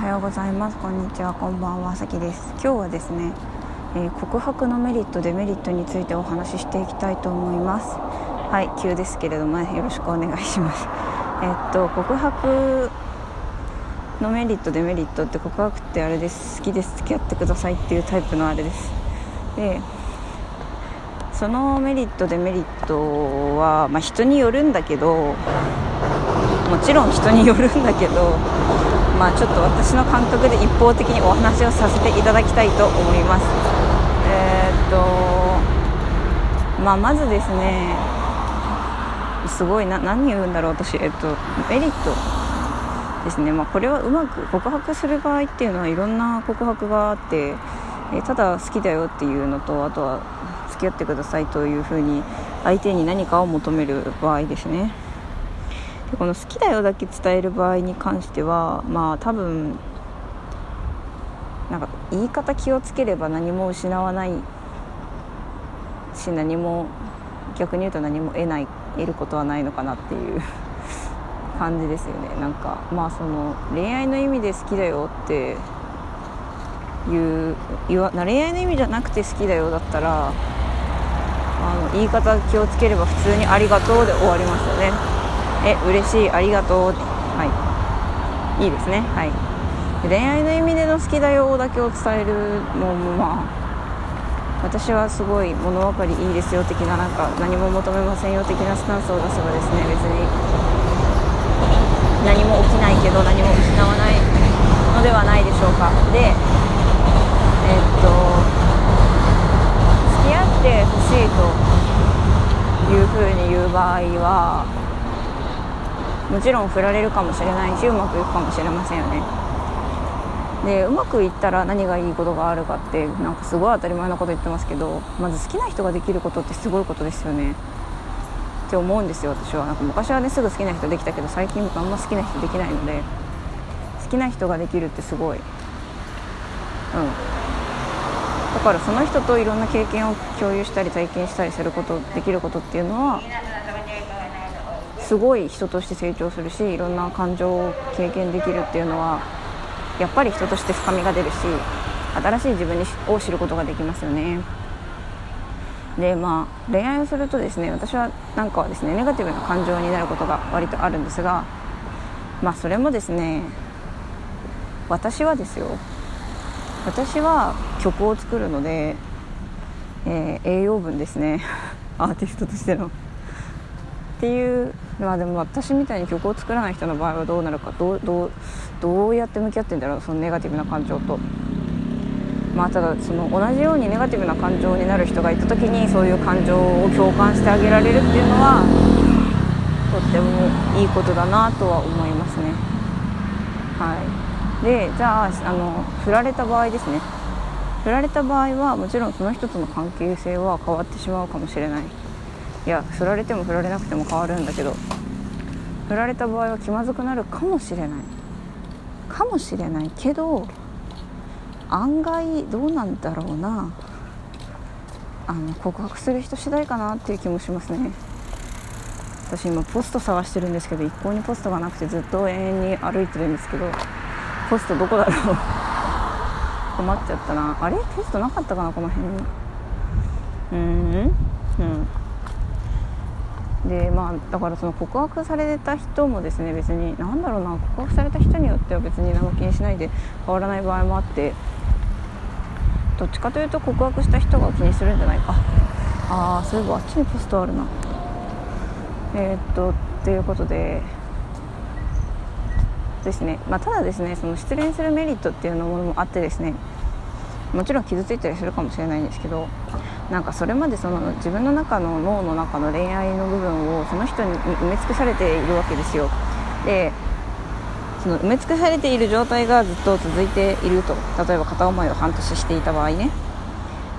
はようございます。こんにちは。こんばんは。さきです。今日はですね、えー、告白のメリットデメリットについてお話ししていきたいと思います。はい急ですけれども、ね、よろしくお願いします。え、っと告白のメリットデメリットって告白ってあれです。好きです。付き合ってくださいっていうタイプのあれです。でそのメリットデメリットは、まあ、人によるんだけどもちろん人によるんだけどまあちょっと私の感覚で一方的にお話をさせていただきたいと思います。えー、っとまあまずですねすごいな何言うんだろう私。えっとメリットですね。まあこれはうまく告白する場合っていうのはいろんな告白があってえただ好きだよっていうのとあとは付き合ってくださいというふうに相手に何かを求める場合ですね。この好きだよだけ伝える場合に関してはまあ多分なんか言い方気をつければ何も失わないし何も逆に言うと何も得ない得ることはないのかなっていう 感じですよね。なんかまあその恋愛の意味で好きだよっていう言わ恋愛の意味じゃなくて好きだよだったらあの言い方気をつければ普通に「ありがとう」で終わりますよね。え嬉しい。ありがとう。はい。いいですね。はい。恋愛の意味での好きだよだけを伝えるのもまあ私はすごい物分かりいいですよ的ななんか何も求めませんよ的なスタンスを出せばですね別に。何も起きないけど何も失わないのではないでしょうか。でえっと付き合ってほしいというふうに言う場合はもちろん振られるかもしれないしうまくいくかもしれませんよね。でうまくいったら何がいいことがあるかってなんかすごい当たり前のこと言ってますけどまず好きな人ができることってすごいことですよね。って思うんですよ私は。なんか昔はねすぐ好きな人できたけど最近あんま好きな人できないので好きな人ができるってすごい。うん。だからその人といろんな経験を共有したり体験したりすることできることっていうのはすごい人として成長するしいろんな感情を経験できるっていうのはやっぱり人として深みが出るし新しい自分を知ることができますよね。でまあ恋愛をするとですね私はなんかはですねネガティブな感情になることが割とあるんですがまあそれもですね私はですよ私は曲を作るので、えー、栄養分ですね アーティストとしての。っていうまあでも私みたいに曲を作らない人の場合はどうなるかどうどうどうやって向き合ってんだろうそのネガティブな感情と。まあただその同じようにネガティブな感情になる人がいた時にそういう感情を共感してあげられるっていうのはとってもいいことだなとは思いますね。はい、でじゃああの振られた場合ですね振られた場合はもちろんその人との関係性は変わってしまうかもしれないいや振られても振られなくても変わるんだけど振られた場合は気まずくなるかもしれない。かもしれないけど案外どうなんだろうな。あの告白する人次第かなっていう気もしますね。私今ポスト探してるんですけど一向にポストがなくてずっと永遠に歩いてるんですけどポストどこだろう。困っちゃったな。あれ？ポストなかったかなこの辺に。うんうん。でまあだからその告白された人もですね別に何だろうな告白された人によっては別に何も気にしないで変わらない場合もあってどっちかというと告白した人が気にするんじゃないか。ああそういえばあっちにポストあるな。えー、っとっていうことでですね、まあ、ただですねその失恋するメリットっていうのもあってですねもちろん傷ついたりするかもしれないんですけどなんかそれまでその自分の中の脳の中の恋愛の部分をその人に埋め尽くされているわけですよ。でその埋め尽くされている状態がずっと続いていると。例えば片思いを半年していた場合ね。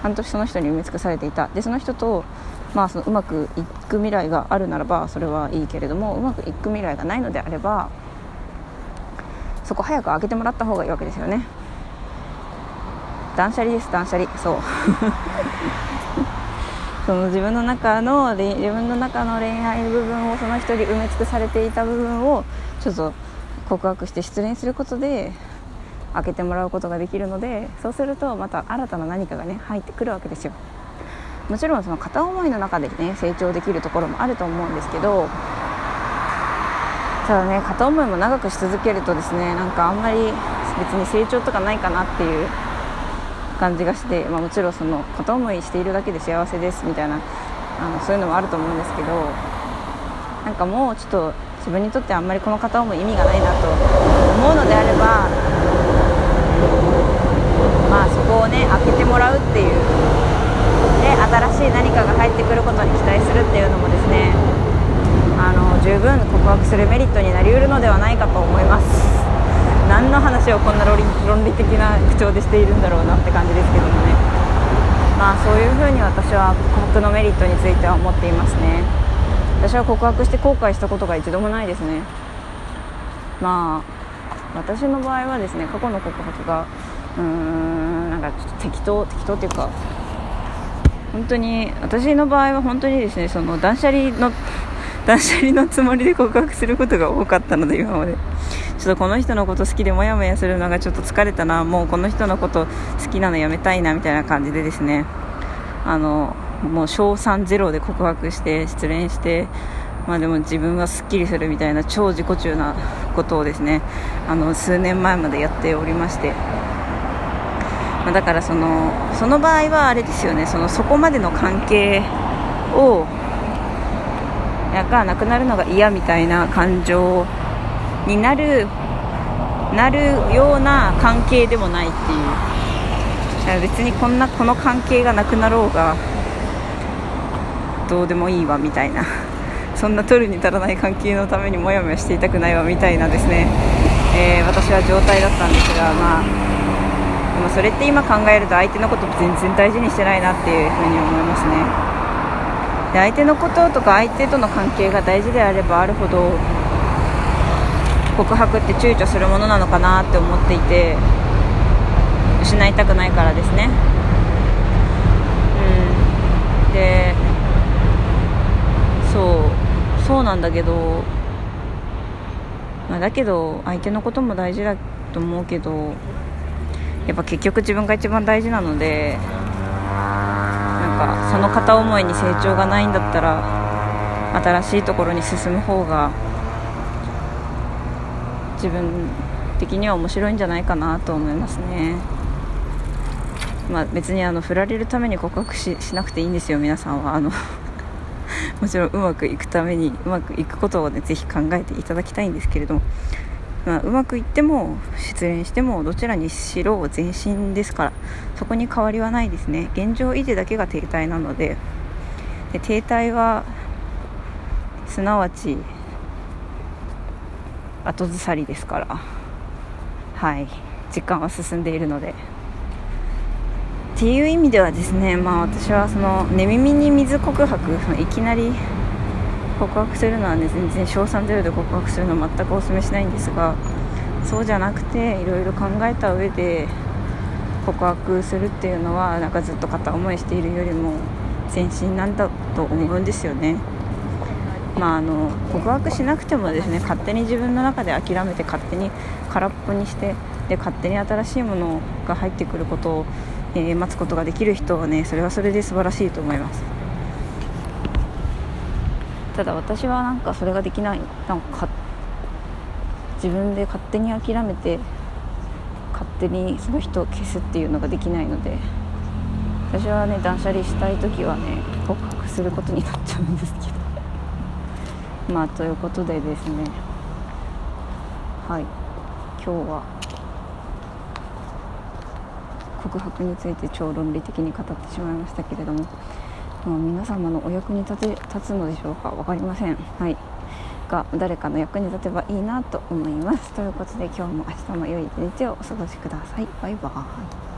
半年その人に埋め尽くされていた。でその人と、まあ、そのうまくいく未来があるならばそれはいいけれどもうまくいく未来がないのであればそこ早く開けてもらった方がいいわけですよね。断捨離です断捨離。そう。その自分の中の自分の中の恋愛部分をその人に埋め尽くされていた部分をちょっと告白して失恋することで開けてもらうことができるのでそうするとまた新たな何かがね入ってくるわけですよ。もちろんその片思いの中でね成長できるところもあると思うんですけどただね片思いも長くし続けるとですねなんかあんまり別に成長とかないかなっていう感じがして、まあ、もちろんその片思いしているだけで幸せですみたいなあのそういうのもあると思うんですけどなんかもうちょっと自分にとってあんまりこの片思い意味がないなと思うのであればまあそこをね開けてもらうっていうで新しい何かが入ってくることに期待するっていうのもですねあの十分告白するメリットになりうるのではないかと思います。何の話をこんな論理的な口調でしているんだろうなって感じですけどもね。まあそういうふうに私は告白のメリットについては思っていますね。私は告白して後悔したことが一度もないですね。まあ私の場合はですね過去の告白がうーんなんかちょっと適当適当っていうか本当に私の場合は本当にですねその断捨離の断捨離のつもりで告白することが多かったので今まで。ちょっとこの人のこと好きでモヤモヤするのがちょっと疲れたな。もうこの人のこと好きなのやめたいなみたいな感じでですね。あのもう賞賛ゼロで告白して失恋してまあでも自分はすっきりするみたいな超自己中なことをですね。あの数年前までやっておりまして、まあ、だからそのその場合はあれですよね。そのそこまでの関係をがなくなるのが嫌みたいな感情になるなるような関係でもないっていう。別にこんなこの関係がなくなろうがどうでもいいわみたいな。そんな取るに足らない関係のためにモヤモヤしていたくないわみたいなですね、えー、私は状態だったんですがまあでもそれって今考えると相手のこと全然大事にしてないなっていうふうに思いますね。で相手のこととか相手との関係が大事であればあるほど告白って躊躇するものなのかなって思っていて失いたくないからですね。うん。でそうそうなんだけど、まあ、だけど相手のことも大事だと思うけどやっぱ結局自分が一番大事なのでなんかその片思いに成長がないんだったら新しいところに進む方が自分的には面白いんじゃないかなと思いますね。まあ、別にあの振られるために告白しなくていいんですよ、皆さんは。あの もちろんうまくいくためにうまくいくことをねぜひ考えていただきたいんですけれども、まあ、うまくいっても失恋してもどちらにしろ前進ですからそこに変わりはないですね現状維持だけが停滞なのでで停滞はすなわち後ずさりですから。はい。時間は進んでいるので。っていう意味ではですねまあ私はその寝耳に水告白そのいきなり告白するのはね全然賞賛ゼロで告白するのは全くお勧めしないんですがそうじゃなくていろいろ考えた上で告白するっていうのはなんかずっと片思いしているよりも前進なんだと思うんですよね。まあ、あの告白しなくてもですね勝手に自分の中で諦めて勝手に空っぽにしてで勝手に新しいものが入ってくることを、えー、待つことができる人はねそれはそれで素晴らしいと思います。ただ私はなんかそれができない。なんか自分で勝手に諦めて勝手にその人を消すっていうのができないので私はね断捨離したい時はね告白することになっちゃうんですけど。まあということでですね。はい。今日は告白について超論理的に語ってしまいましたけれども、まあ、皆様のお役に立て立つのでしょうか分かりません。はい。が誰かの役に立てばいいなと思います。ということで今日も明日も良い一日をお過ごしください。バイバーイ。